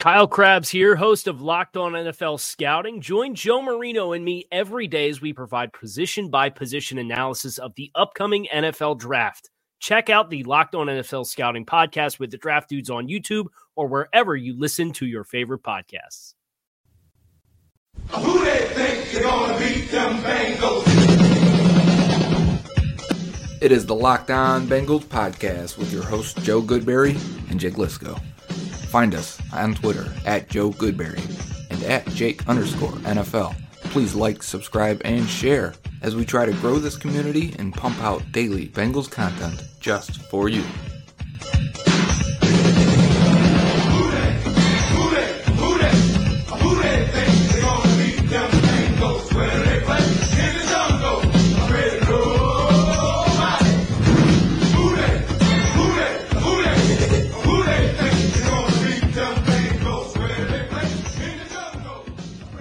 Kyle Crabbs here, host of Locked On NFL Scouting. Join Joe Marino and me every day as we provide position by position analysis of the upcoming NFL draft. Check out the Locked On NFL Scouting podcast with the draft dudes on YouTube or wherever you listen to your favorite podcasts. Who they think they're gonna beat them Bengals? It is the Locked On Bengals podcast with your hosts Joe Goodberry and Jake Liscow. Find us on Twitter at Joe Goodberry and at Jake underscore NFL. Please like, subscribe, and share as we try to grow this community and pump out daily Bengals content just for you.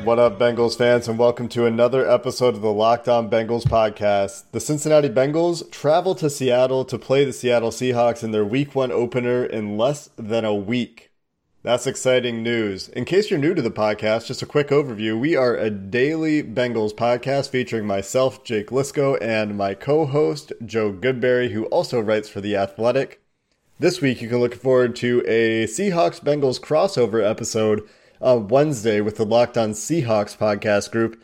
What up, Bengals fans, and welcome to another episode of the Locked On Bengals podcast. The Cincinnati Bengals travel to Seattle to play the Seattle Seahawks in their week one opener in less than a week. That's exciting news. In case you're new to the podcast, just a quick overview. We are a daily Bengals podcast featuring myself, Jake Liscow, and my co host, Joe Goodberry, who also writes for The Athletic. This week, you can look forward to a Seahawks Bengals crossover episode on Wednesday with the Locked On Seahawks podcast group,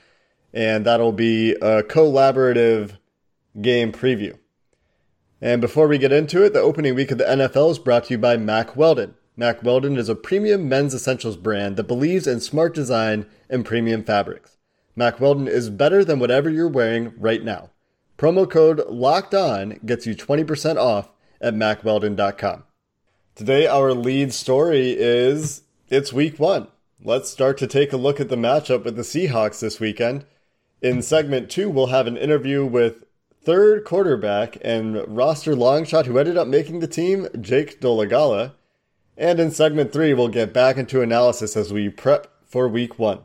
and that'll be a collaborative game preview. And before we get into it, the opening week of the NFL is brought to you by Mack Weldon. Mack Weldon is a premium men's essentials brand that believes in smart design and premium fabrics. Mack Weldon is better than whatever you're wearing right now. Promo code LOCKED ON gets you 20% off at mackweldon.com. Today, our lead story is it's week one. Let's start to take a look at the matchup with the Seahawks this weekend. In segment two, we'll have an interview with third quarterback and roster longshot who ended up making the team, Jake Dolegala. And in segment three, we'll get back into analysis as we prep for week one.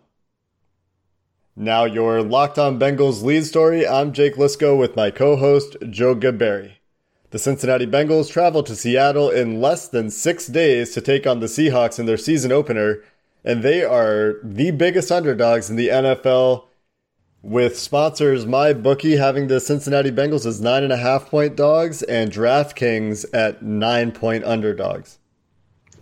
Now, your Locked On Bengals lead story. I'm Jake Liscow with my co host, Joe Goodberry. The Cincinnati Bengals travel to Seattle in less than six days to take on the Seahawks in their season opener, and they are the biggest underdogs in the NFL. With sponsors MyBookie having the Cincinnati Bengals as nine and a half point dogs and DraftKings at nine point underdogs.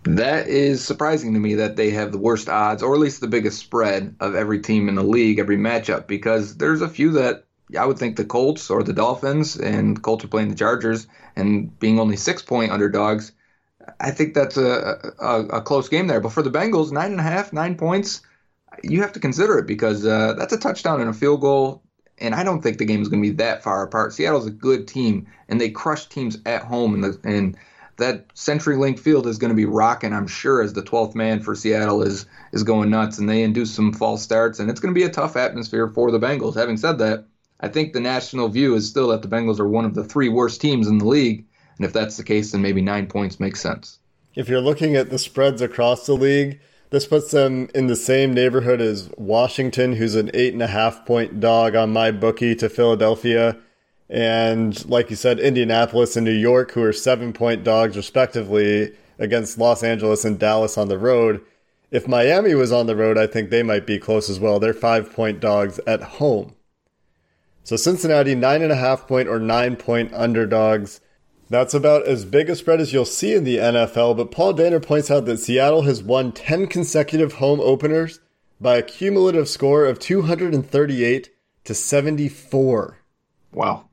That is surprising to me that they have the worst odds, or at least the biggest spread of every team in the league, every matchup, because there's a few that I would think the Colts or the Dolphins, and Colts are playing the Chargers, and being only six point underdogs, I think that's a, a, a close game there. But for the Bengals, nine and a half, nine points, you have to consider it because uh, that's a touchdown and a field goal. And I don't think the game is going to be that far apart. Seattle's a good team, and they crush teams at home, and, the, and that CenturyLink Field is going to be rocking. I'm sure as the 12th man for Seattle is is going nuts, and they induce some false starts, and it's going to be a tough atmosphere for the Bengals. Having said that, I think the national view is still that the Bengals are one of the three worst teams in the league, and if that's the case, then maybe nine points makes sense. If you're looking at the spreads across the league, this puts them in the same neighborhood as Washington, who's an eight and a half point dog on MyBookie to Philadelphia. And like you said, Indianapolis and New York, who are seven point dogs respectively against Los Angeles and Dallas on the road. If Miami was on the road, I think they might be close as well. They're five point dogs at home. So Cincinnati, nine and a half point or nine point underdogs. That's about as big a spread as you'll see in the NFL, but Paul Dehner points out that Seattle has won 10 consecutive home openers by a cumulative score of 238 to 74. Wow.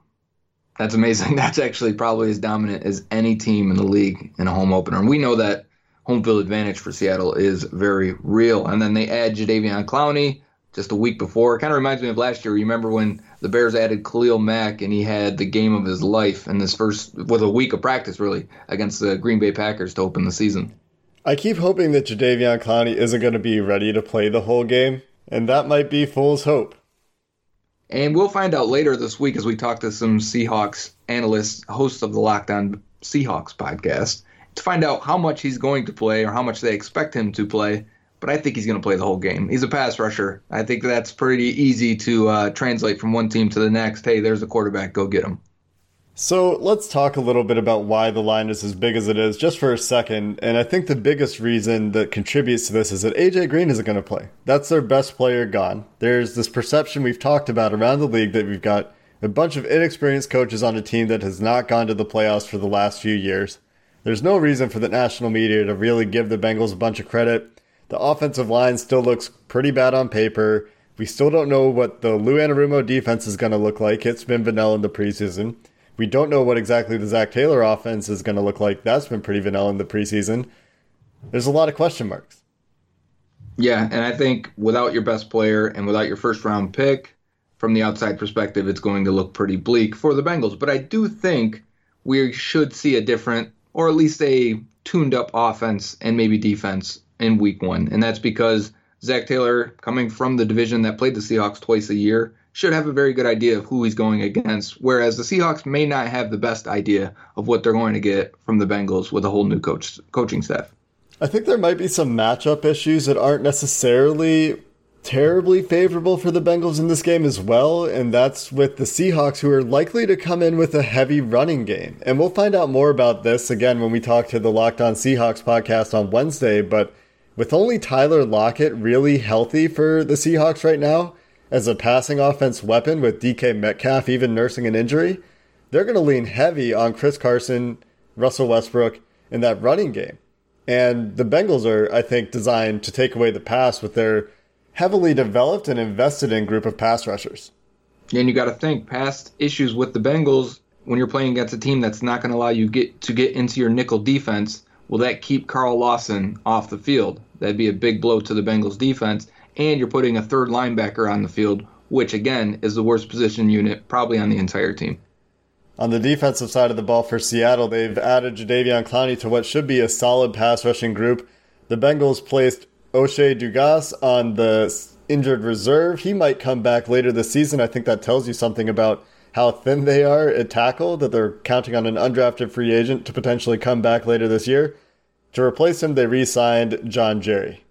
That's amazing. That's actually probably as dominant as any team in the league in a home opener. And we know that home field advantage for Seattle is very real. And then they add Jadeveon Clowney, just a week before. It kind of reminds me of last year. You remember when the Bears added Khalil Mack and he had the game of his life in this first, with a week of practice really, against the Green Bay Packers to open the season. I keep hoping that Jadeveon Clowney isn't going to be ready to play the whole game, and that might be fool's hope. And we'll find out later this week as we talk to some Seahawks analysts, hosts of the Locked On Seahawks podcast, to find out how much he's going to play or how much they expect him to play. But I think he's going to play the whole game. He's a pass rusher. I think that's pretty easy to uh, translate from one team to the next. Hey, there's a quarterback. Go get him. So let's talk a little bit about why the line is as big as it is, just for a second. And I think the biggest reason that contributes to this is that AJ Green isn't going to play. That's their best player gone. There's this perception we've talked about around the league that we've got a bunch of inexperienced coaches on a team that has not gone to the playoffs for the last few years. There's no reason for the national media to really give the Bengals a bunch of credit. The offensive line still looks pretty bad on paper. We still don't know what the Lou Anarumo defense is going to look like. It's been vanilla in the preseason. We don't know what exactly the Zac Taylor offense is going to look like. That's been pretty vanilla in the preseason. There's a lot of question marks. Yeah, and I think without your best player and without your first round pick, from the outside perspective, it's going to look pretty bleak for the Bengals. But I do think we should see a different, or at least a tuned up offense and maybe defense in week one. And that's because Zac Taylor, coming from the division that played the Seahawks twice a year, should have a very good idea of who he's going against. Whereas the Seahawks may not have the best idea of what they're going to get from the Bengals with a whole new coach coaching staff. I think there might be some matchup issues that aren't necessarily terribly favorable for the Bengals in this game as well, and that's with the Seahawks, who are likely to come in with a heavy running game. And we'll find out more about this again when we talk to the Locked On Seahawks podcast on Wednesday. But with only Tyler Lockett really healthy for the Seahawks right now as a passing offense weapon, with DK Metcalf even nursing an injury, they're going to lean heavy on Chris Carson, Russell Westbrook, in that running game. And the Bengals are, I think, designed to take away the pass with their heavily developed and invested in group of pass rushers. And you got to think past issues with the Bengals when you're playing against a team that's not going to allow you get to get into your nickel defense. Will that keep Carl Lawson off the field? That'd be a big blow to the Bengals defense. And you're putting a third linebacker on the field, which again is the worst position unit probably on the entire team. On the defensive side of the ball for Seattle, they've added Jadeveon Clowney to what should be a solid pass rushing group. The Bengals placed O'Shea Dugas on the injured reserve. He might come back later this season. I think that tells you something about how thin they are at tackle, that they're counting on an undrafted free agent to potentially come back later this year. To replace him, they re signed John Jerry.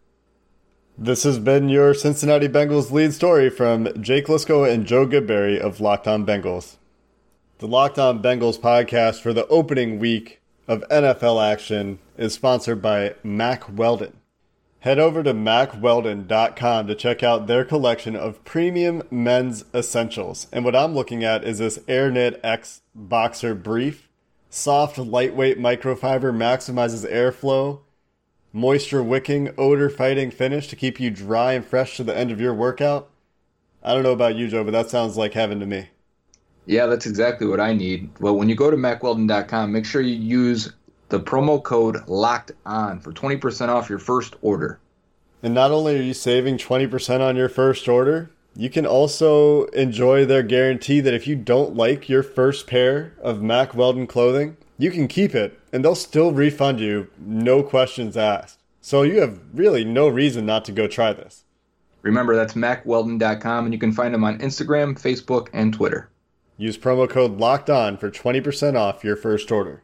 This has been your Cincinnati Bengals lead story from Jake Liscow and Joe Goodberry of Locked On Bengals. The Locked On Bengals podcast for the opening week of NFL action is sponsored by Mack Weldon. Head over to mackweldon.com to check out their collection of premium men's essentials. And what I'm looking at is this AirKnit X Boxer Brief. Soft, lightweight microfiber maximizes airflow, moisture wicking, odor fighting finish to keep you dry and fresh to the end of your workout. I don't know about you, Joe, but that sounds like heaven to me. Yeah, that's exactly what I need. Well, when you go to mackweldon.com, make sure you use the promo code locked on for 20% off your first order. And not only are you saving 20% on your first order, you can also enjoy their guarantee that if you don't like your first pair of Mack Weldon clothing, you can keep it and they'll still refund you, no questions asked. So you have really no reason not to go try this. Remember, that's MackWeldon.com, and you can find them on Instagram, Facebook, and Twitter. Use promo code LOCKED ON for 20% off your first order.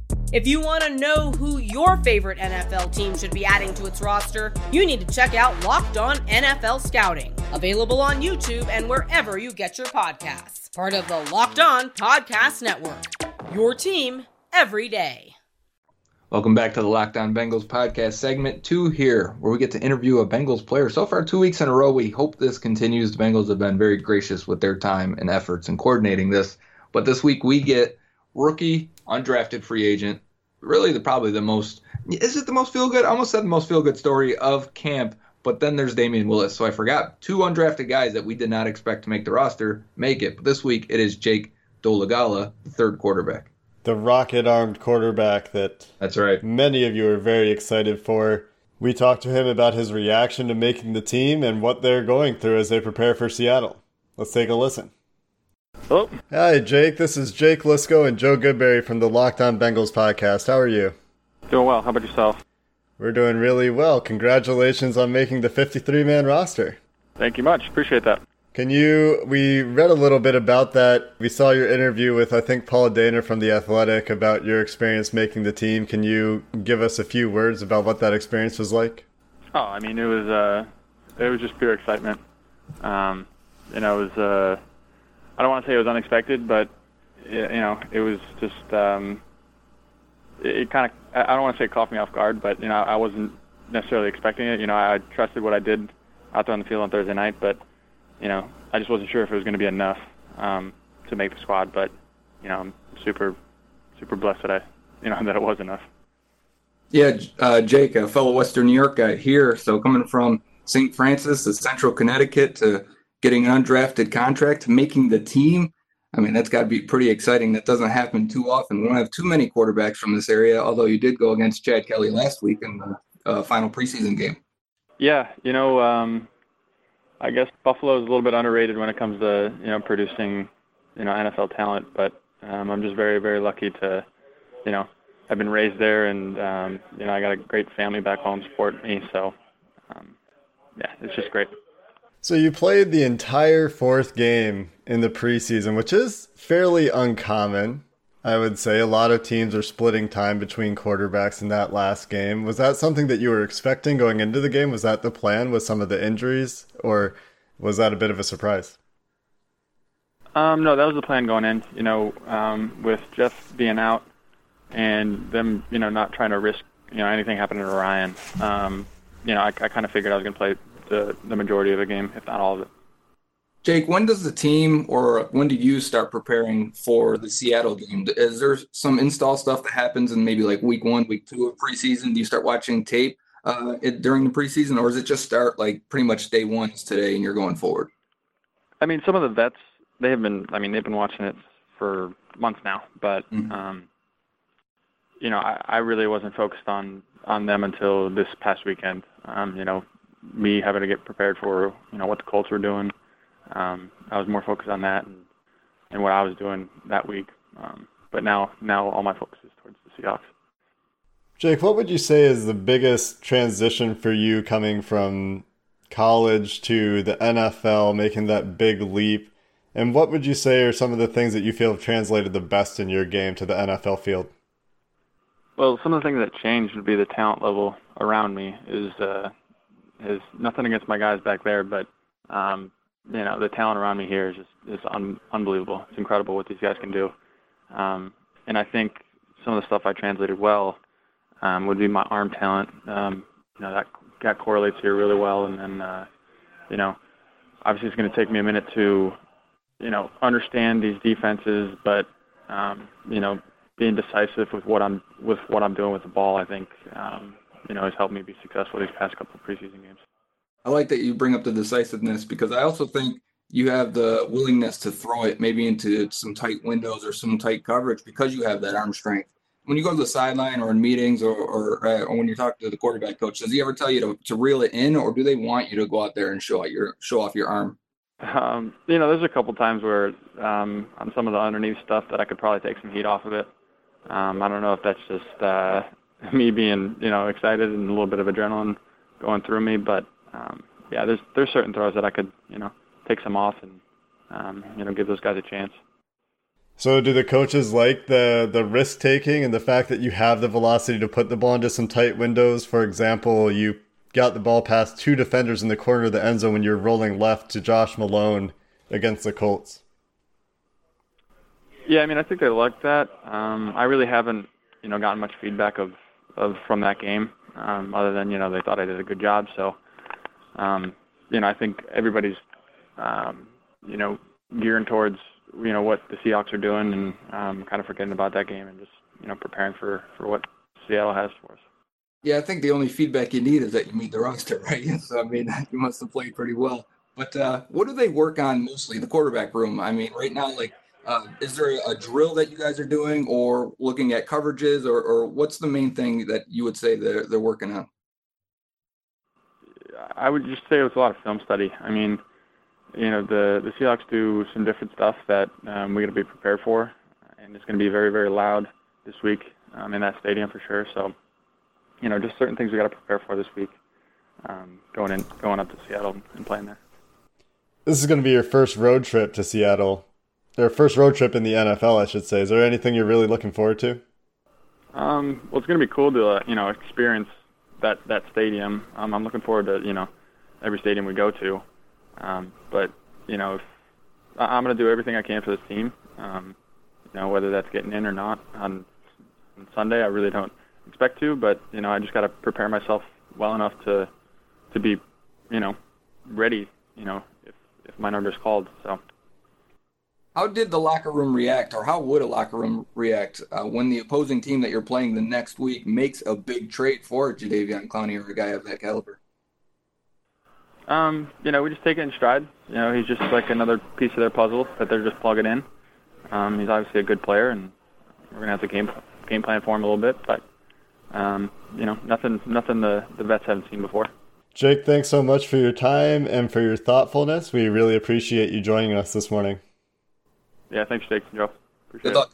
If you want to know who your favorite NFL team should be adding to its roster, you need to check out Locked On NFL Scouting, available on YouTube and wherever you get your podcasts. Part of the Locked On Podcast Network. Your team every day. Welcome back to the Locked On Bengals podcast, segment two here, where we get to interview a Bengals player. So far, two weeks in a row. We hope this continues. The Bengals have been very gracious with their time and efforts in coordinating this. But this week, we get rookie undrafted free agent. Really, the probably the most is it the most feel good? I almost said the most feel good story of camp. But then there's Damion Willis. So I forgot two undrafted guys that we did not expect to make the roster make it. But this week it is Jake Dolegala, the third quarterback. The rocket armed quarterback that That's right. many of you are very excited for. We talked to him about his reaction to making the team and what they're going through as they prepare for Seattle. Let's take a listen. Hello. Hi, Jake. This is Jake Liscow and Joe Goodberry from the Locked On Bengals podcast. How are you? Doing well. How about yourself? We're doing really well. Congratulations on making the 53 man roster. Thank you much. Appreciate that. Can you? We read a little bit about that. We saw your interview with, I think, Paul Dehner from The Athletic about your experience making the team. Can you give us a few words about what that experience was like? Oh, I mean, it was uh, it was just pure excitement. Um, know, it was uh, I don't want to say it was unexpected, but y- you know, it was just um, it, it kind of I I don't want to say it caught me off guard, but you know, I wasn't necessarily expecting it. You know, I trusted what I did out there on the field on Thursday night, but you know, I just wasn't sure if it was going to be enough um, to make the squad. But you know, I'm super super blessed that I you know that it was enough. Yeah, uh, Jake, a fellow Western New York guy here. So coming from St. Francis to Central Connecticut to getting an undrafted contract, making the team. I mean, that's got to be pretty exciting. That doesn't happen too often. We don't have too many quarterbacks from this area, although you did go against Chad Kelly last week in the uh, final preseason game. Yeah, you know, um, I guess Buffalo is a little bit underrated when it comes to you know producing you know NFL talent, but um, I'm just very very lucky to you know I've been raised there, and um, you know I got a great family back home support me, so um, yeah, it's just great. So you played the entire fourth game in the preseason, which is fairly uncommon. I would say a lot of teams are splitting time between quarterbacks in that last game. Was that something that you were expecting going into the game? Was that the plan with some of the injuries, or was that a bit of a surprise? Um, no, that was the plan going in. You know, um, with Jeff being out and them, you know, not trying to risk, you know, anything happening to Ryan. Um, you know, I, I kind of figured I was going to play the the majority of the game, if not all of it. Jake, when does the team or when do you start preparing for the Seattle game? Is there some install stuff that happens in maybe like week one, week two of preseason? Do you start watching tape uh, it, during the preseason, or is it just start like pretty much day one's today and you're going forward? I mean, some of the vets they have been. I mean, they've been watching it for months now, but Mhm. um, you know, I, I really wasn't focused on on them until this past weekend. Um, you know, me having to get prepared for you know what the Colts were doing. Um, I was more focused on that and, and what I was doing that week. Um, but now, now all my focus is towards the Seahawks. Jake, what would you say is the biggest transition for you coming from college to the NFL, making that big leap? And what would you say are some of the things that you feel have translated the best in your game to the NFL field? Well, some of the things that changed would be the talent level around me. Is uh, is nothing against my guys back there, but um, you know the talent around me here is just is un- unbelievable. It's incredible what these guys can do, um, and I think some of the stuff I translated well um, would be my arm talent. Um, you know that that correlates here really well, and then uh, you know obviously it's going to take me a minute to you know understand these defenses, but um, you know being decisive with what I'm with what I'm doing with the ball, I think um, you know has helped me be successful these past couple of preseason games. I like that you bring up the decisiveness because I also think you have the willingness to throw it maybe into some tight windows or some tight coverage because you have that arm strength. When you go to the sideline or in meetings or or, uh, or when you talk to the quarterback coach, does he ever tell you to, to reel it in, or do they want you to go out there and show out your show off your arm? Um, you know, there's a couple times where um, on some of the underneath stuff that I could probably take some heat off of it. Um, I don't know if that's just uh, me being you know excited and a little bit of adrenaline going through me, but um, yeah, there's there's certain throws that I could you know take some off and um, you know give those guys a chance. So, do the coaches like the the risk taking and the fact that you have the velocity to put the ball into some tight windows? For example, you got the ball past two defenders in the corner of the end zone when you're rolling left to Josh Malone against the Colts. Yeah, I mean, I think they like that. Um, I really haven't, you know, gotten much feedback of, of from that game, um, other than you know they thought I did a good job. So, um, you know, I think everybody's, um, you know, gearing towards you know what the Seahawks are doing, and um, kind of forgetting about that game and just you know, preparing for for what Seattle has for us. Yeah, I think the only feedback you need is that you meet the roster, right? So I mean, you must have played pretty well. But uh, what do they work on mostly? The quarterback room. I mean, right now, like, uh, is there a drill that you guys are doing, or looking at coverages, or, or what's the main thing that you would say they're they're working on? I would just say it was a lot of film study. I mean, you know, the the Seahawks do some different stuff that um, we got to be prepared for, and it's going to be very very loud this week um, in that stadium for sure. So, you know, just certain things we got to prepare for this week, um, going in going up to Seattle and playing there. This is going to be your first road trip to Seattle. Their first road trip in the NFL, I should say. Is there anything you're really looking forward to? Um, well, it's going to be cool to uh, you know experience that that stadium. Um, I'm looking forward to you know every stadium we go to. Um, but you know, if, I'm going to do everything I can for this team. Um, you know, whether that's getting in or not on, on Sunday, I really don't expect to. But you know, I just got to prepare myself well enough to to be you know ready. You know, if if my number's called. So. How did the locker room react, or how would a locker room react uh, when the opposing team that you're playing the next week makes a big trade for Jadeveon Clowney or a guy of that caliber? Um, you know, we just take it in stride. You know, he's just like another piece of their puzzle that they're just plugging in. Um, he's obviously a good player, and we're gonna have to game game plan for him a little bit. But um, you know, nothing nothing the the vets haven't seen before. Jake, thanks so much for your time and for your thoughtfulness. We really appreciate you joining us this morning. Yeah, thanks, Jake, Joe. Appreciate Good luck.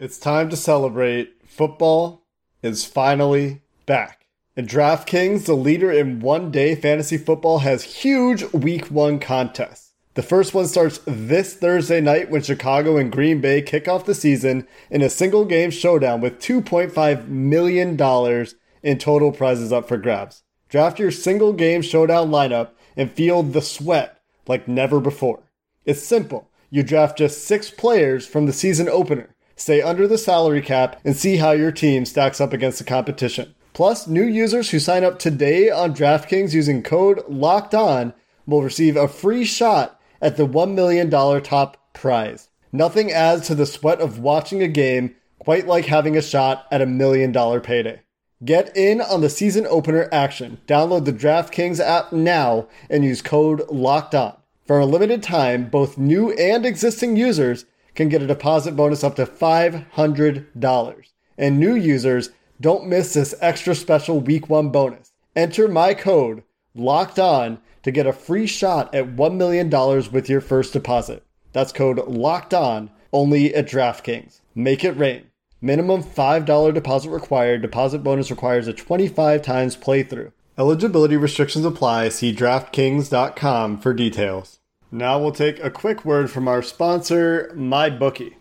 It's time to celebrate. Football is finally back. And DraftKings, the leader in one day fantasy football, has huge week one contests. The first one starts this Thursday night when Chicago and Green Bay kick off the season in a single game showdown with $2.5 million in total prizes up for grabs. Draft your single game showdown lineup and feel the sweat like never before. It's simple. You draft just six players from the season opener, stay under the salary cap, and see how your team stacks up against the competition. Plus, new users who sign up today on DraftKings using code LOCKED ON will receive a free shot at the $1 million top prize. Nothing adds to the sweat of watching a game quite like having a shot at a million dollar payday. Get in on the season opener action. Download the DraftKings app now and use code LOCKED ON. For a limited time, both new and existing users can get a deposit bonus up to $500. And new users don't miss this extra special week one bonus. Enter my code LOCKED ON to get a free shot at $1 million with your first deposit. That's code LOCKED ON only at DraftKings. Make it rain. Minimum $5 deposit required. Deposit bonus requires a 25 times playthrough. Eligibility restrictions apply. See DraftKings.com for details. Now we'll take a quick word from our sponsor, MyBookie.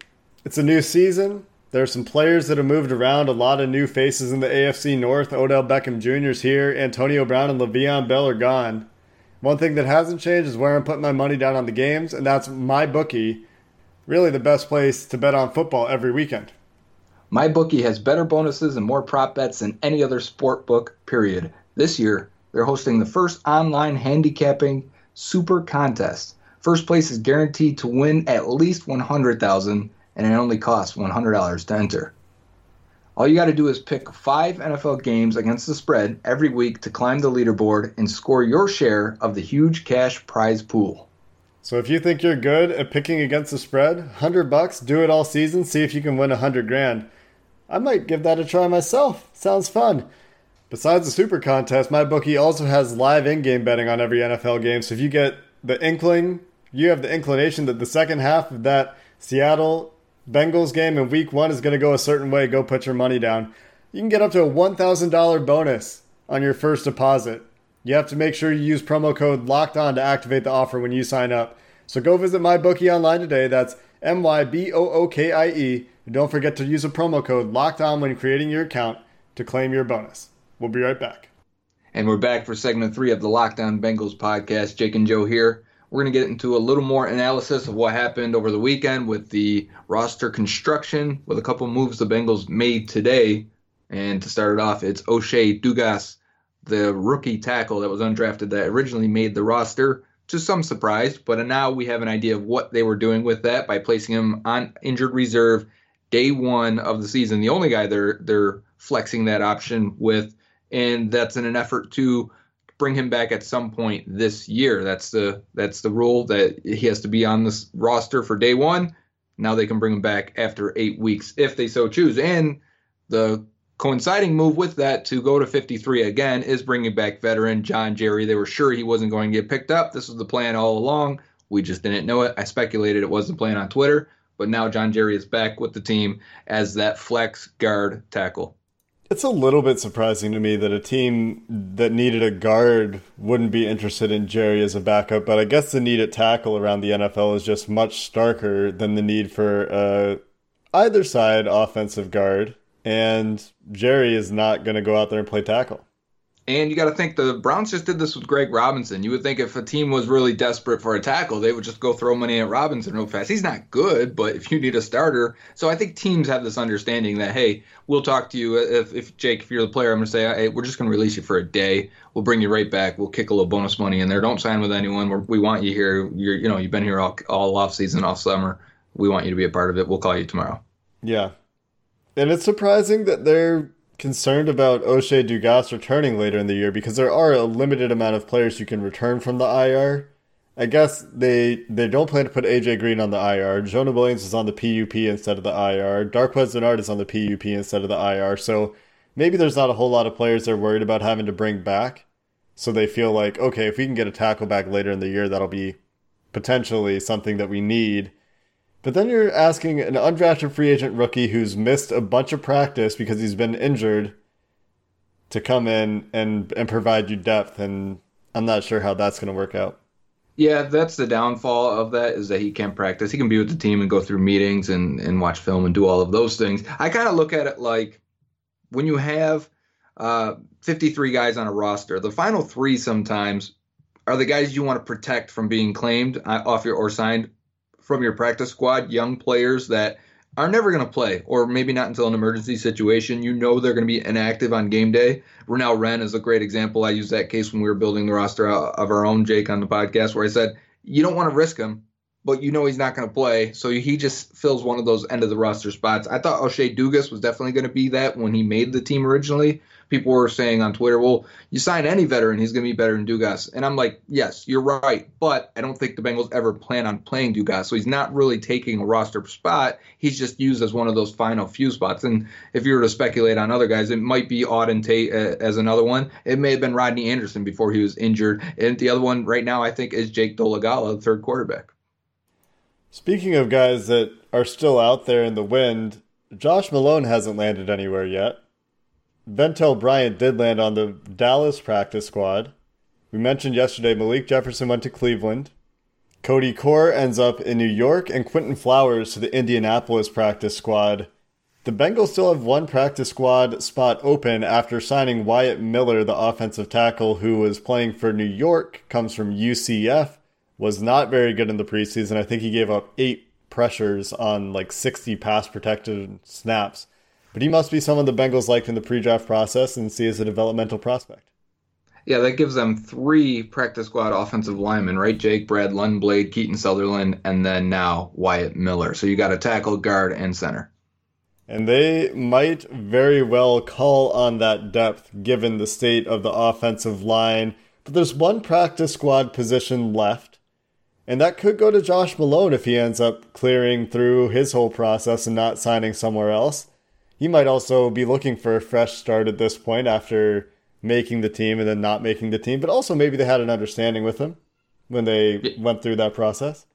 It's a new season. There are some players that have moved around, a lot of new faces in the AFC North. Odell Beckham Jr. is here, Antonio Brown and Le'Veon Bell are gone. One thing that hasn't changed is where I'm putting my money down on the games, and that's MyBookie. Really the best place to bet on football every weekend. MyBookie has better bonuses and more prop bets than any other sport book, period. This year, they're hosting the first online handicapping super contest. First place is guaranteed to win at least 100,000 and it only costs $100 to enter. All you got to do is pick 5 NFL games against the spread every week to climb the leaderboard and score your share of the huge cash prize pool. So if you think you're good at picking against the spread, 100 bucks, do it all season, see if you can win 100 grand. I might give that a try myself. Sounds fun. Besides the super contest, MyBookie also has live in-game betting on every NFL game. So if you get the inkling, you have the inclination that the second half of that Seattle Bengals game in week 1 is going to go a certain way, go put your money down. You can get up to a $1,000 bonus on your first deposit. You have to make sure you use promo code LOCKED ON to activate the offer when you sign up. So go visit MyBookie online today. That's M Y B O O K I E. And don't forget to use a promo code LOCKED ON when creating your account to claim your bonus. We'll be right back. And we're back for segment three of the Locked On Bengals podcast. Jake and Joe here. We're going to get into a little more analysis of what happened over the weekend with the roster construction, with a couple moves the Bengals made today. And to start it off, it's O'Shea Dugas, the rookie tackle that was undrafted that originally made the roster, to some surprise. But now we have an idea of what they were doing with that by placing him on injured reserve day one of the season, the only guy they're they're flexing that option with, and that's in an effort to bring him back at some point this year. That's the that's the rule that he has to be on this roster for day one. Now they can bring him back after eight weeks if they so choose. And the coinciding move with that to go to 53 again is bringing back veteran John Jerry. They were sure he wasn't going to get picked up. This was the plan all along. We just didn't know it. I speculated it was the plan on Twitter, but now John Jerry is back with the team as that flex guard tackle. It's a little bit surprising to me that a team that needed a guard wouldn't be interested in Jerry as a backup, but I guess the need at tackle around the NFL is just much starker than the need for uh, either side offensive guard, and Jerry is not going to go out there and play tackle. And you got to think the Browns just did this with Greg Robinson. You would think if a team was really desperate for a tackle, they would just go throw money at Robinson real fast. He's not good, but if you need a starter, so I think teams have this understanding that hey, we'll talk to you if, if Jake, if you're the player, I'm to say hey, we're just to release you for a day. We'll bring you right back. We'll kick a little bonus money in there. Don't sign with anyone. We're, we want you here. You're you know you've been here all all off season, off summer. We want you to be a part of it. We'll call you tomorrow. Yeah, and it's surprising that they're concerned about O'Shea Dugas returning later in the year because there are a limited amount of players you can return from the IR. I guess they they don't plan to put AJ Green on the IR. Jonah Williams is on the PUP instead of the IR. Darqueze Dennard is on the PUP instead of the IR. So maybe there's not a whole lot of players they're worried about having to bring back. So they feel like, okay, if we can get a tackle back later in the year, that'll be potentially something that we need. But then you're asking an undrafted free agent rookie who's missed a bunch of practice because he's been injured to come in and and provide you depth and I'm not sure how that's going to work out. Yeah, that's the downfall of that is that he can't practice. He can be with the team and go through meetings and, and watch film and do all of those things. I kind of look at it like when you have uh, 53 guys on a roster, the final three sometimes are the guys you want to protect from being claimed uh, off your or signed from your practice squad, young players that are never going to play, or maybe not until an emergency situation. You know they're going to be inactive on game day. Renell Wren is a great example. I used that case when we were building the roster of our own Jake on the podcast, where I said you don't want to risk him, but you know he's not going to play, so he just fills one of those end of the roster spots. I thought O'Shea Dugas was definitely going to be that when he made the team originally. People were saying on Twitter, "Well, you sign any veteran, he's going to be better than Dugas," and I'm like, "Yes, you're right," but I don't think the Bengals ever plan on playing Dugas, so he's not really taking a roster spot. He's just used as one of those final few spots. And if you were to speculate on other guys, it might be Auden Tate uh, as another one. It may have been Rodney Anderson before he was injured, and the other one right now I think is Jake Dolegala, the third quarterback. Speaking of guys that are still out there in the wind, Josh Malone hasn't landed anywhere yet. Ventell Bryant did land on the Dallas practice squad. We mentioned yesterday Malik Jefferson went to Cleveland. Cody Core ends up in New York, and Quinton Flowers to the Indianapolis practice squad. The Bengals still have one practice squad spot open after signing Wyatt Miller, the offensive tackle who was playing for New York, comes from UCF, was not very good in the preseason. I think he gave up eight pressures on like 60 pass protected snaps. But he must be someone the Bengals liked in the pre draft process and see as a developmental prospect. Yeah, that gives them three practice squad offensive linemen, right? Jake, Brad, Lundblade, Keaton Sutherland, and then now Wyatt Miller. So you got a tackle, guard, and center. And they might very well call on that depth given the state of the offensive line. But there's one practice squad position left. And that could go to Josh Malone if he ends up clearing through his whole process and not signing somewhere else. He might also be looking for a fresh start at this point after making the team and then not making the team, but also maybe they had an understanding with him when they Yeah. went through that process.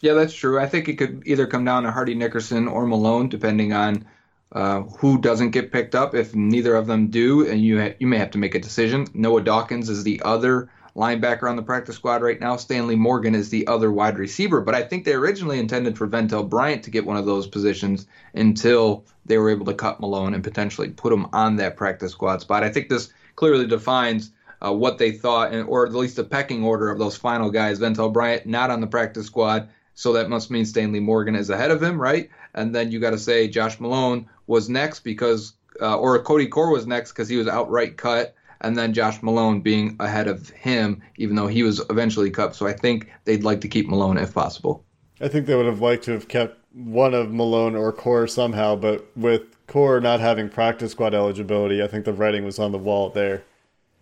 Yeah, that's true. I think it could either come down to Hardy Nickerson or Malone, depending on uh, who doesn't get picked up. If neither of them do, and you ha- you may have to make a decision. Noah Dawkins is the other linebacker on the practice squad right now. Stanley Morgan is the other wide receiver. But I think they originally intended for Ventell Bryant to get one of those positions until they were able to cut Malone and potentially put him on that practice squad spot. I think this clearly defines uh, what they thought, and, or at least the pecking order of those final guys. Ventell Bryant not on the practice squad, so that must mean Stanley Morgan is ahead of him, right? And then you got to say Josh Malone was next because, uh, or Cody Core was next because he was outright cut, and then Josh Malone being ahead of him, even though he was eventually cut. So I think they'd like to keep Malone if possible. I think they would have liked to have kept one of Malone or Core somehow, but with Core not having practice squad eligibility, I think the writing was on the wall there.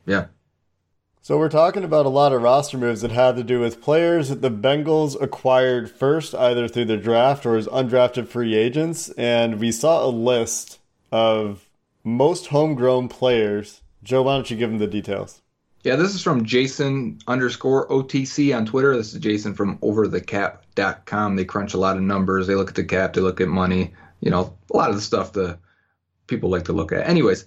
Yeah. So we're talking about a lot of roster moves that had to do with players that the Bengals acquired first, either through the draft or as undrafted free agents, and we saw a list of most homegrown players. Joe, why don't you give them the details? Yeah, this is from Jason underscore OTC on Twitter. This is Jason from overthecap.com. They crunch a lot of numbers. They look at the cap, they look at money, you know, a lot of the stuff the people like to look at. Anyways,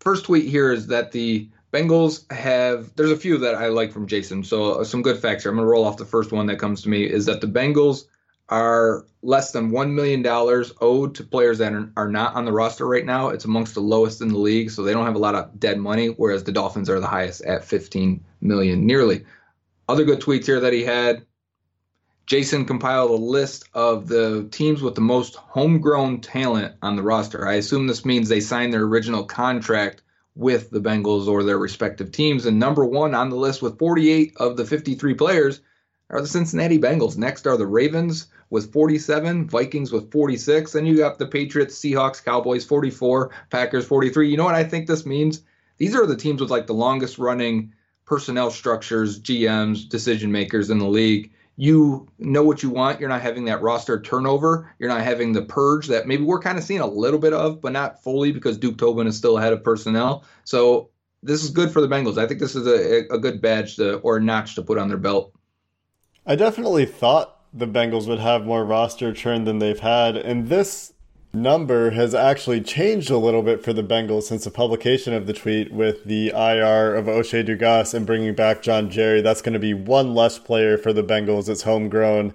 first tweet here is that the Bengals have, there's a few that I like from Jason. So some good facts here. I'm going to roll off the first one that comes to me is that the Bengals are less than $1 million owed to players that are, are not on the roster right now. It's amongst the lowest in the league, so they don't have a lot of dead money, whereas the Dolphins are the highest at 15 million nearly. Other good tweets here that he had. Jason compiled a list of the teams with the most homegrown talent on the roster. I assume this means they signed their original contract with the Bengals or their respective teams. And number one on the list with 48 of the 53 players are the Cincinnati Bengals. Next are the Ravens with 47, Vikings with 46. Then you got the Patriots, Seahawks, Cowboys 44, Packers 43. You know what I think this means? These are the teams with like the longest running personnel structures, GMs, decision makers in the league. You know what you want. You're not having that roster turnover. You're not having the purge that maybe we're kind of seeing a little bit of, but not fully because Duke Tobin is still ahead of personnel. So this is good for the Bengals. I think this is a, a good badge to, or notch to put on their belt. I definitely thought the Bengals would have more roster churn than they've had, and this number has actually changed a little bit for the Bengals since the publication of the tweet with the IR of O'Shea Dugas and bringing back John Jerry. That's going to be one less player for the Bengals. It's homegrown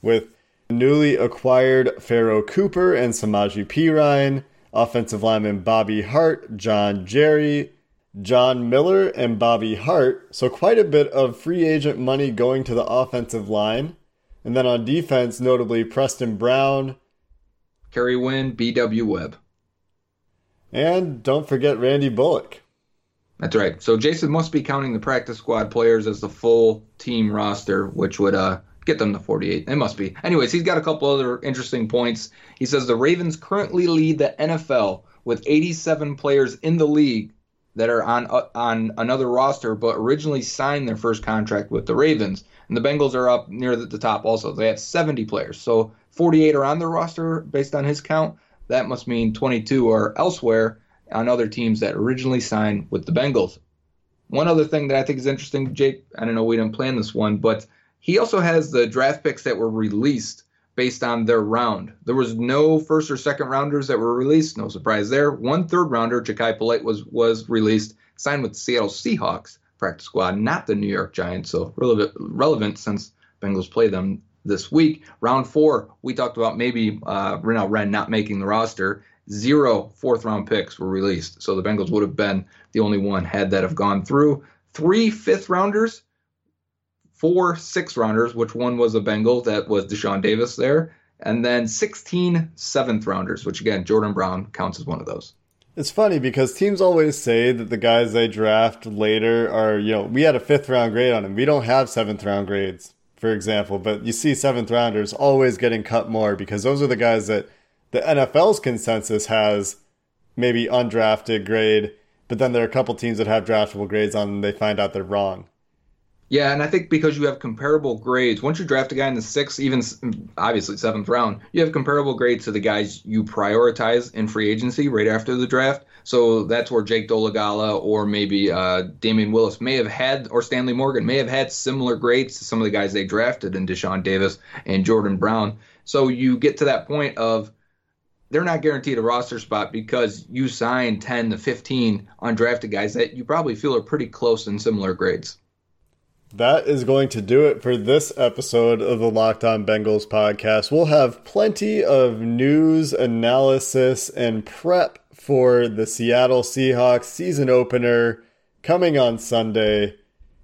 with newly acquired Pharoh Cooper and Samaje Perine, offensive lineman Bobby Hart, John Jerry, John Miller, and Bobby Hart. So quite a bit of free agent money going to the offensive line. And then on defense, notably Preston Brown, Kerry Wynn, B.W. Webb. And don't forget Randy Bullock. That's right. So Jason must be counting the practice squad players as the full team roster, which would uh, get them to 48. It must be. Anyways, he's got a couple other interesting points. He says the Ravens currently lead the NFL with 87 players in the league that are on uh, on another roster, but originally signed their first contract with the Ravens. And the Bengals are up near the, the top also. They have 70 players. So 48 are on the roster based on his count. That must mean 22 are elsewhere on other teams that originally signed with the Bengals. One other thing that I think is interesting, Jake, I don't know, we didn't plan this one, but he also has the draft picks that were released based on their round. There was no first or second rounders that were released. No surprise there. One third rounder, Jachai Polite, was was released, signed with the Seattle Seahawks practice squad, not the New York Giants. So relevant, relevant since Bengals play them this week. Round four, we talked about maybe uh, Renell Wren not making the roster. Zero fourth round picks were released. So the Bengals would have been the only one had that have gone through. Three fifth rounders, four sixth rounders, which one was a Bengal, that was Deshaun Davis there, and then 16 seventh rounders, which again, Jordan Brown counts as one of those. It's funny because teams always say that the guys they draft later are, you know, we had a fifth round grade on him. We don't have seventh round grades, for example, but you see seventh rounders always getting cut more because those are the guys that the NFL's consensus has maybe undrafted grade, but then there are a couple teams that have draftable grades on and they find out they're wrong. Yeah, and I think because you have comparable grades, once you draft a guy in the sixth, even obviously seventh round, you have comparable grades to the guys you prioritize in free agency right after the draft. So that's where Jake Dolegala or maybe uh, Damion Willis may have had, or Stanley Morgan may have had similar grades to some of the guys they drafted in Deshaun Davis and Jordan Brown. So you get to that point of they're not guaranteed a roster spot because you signed 10 to 15 undrafted guys that you probably feel are pretty close in similar grades. That is going to do it for this episode of the Locked On Bengals podcast. We'll have plenty of news, analysis, and prep for the Seattle Seahawks season opener coming on Sunday,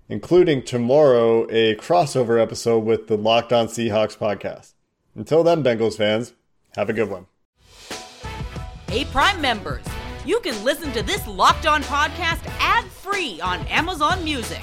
including tomorrow a crossover episode with the Locked On Seahawks podcast. Until then, Bengals fans, have a good one. Hey, Prime members, you can listen to this Locked On podcast ad free on Amazon Music.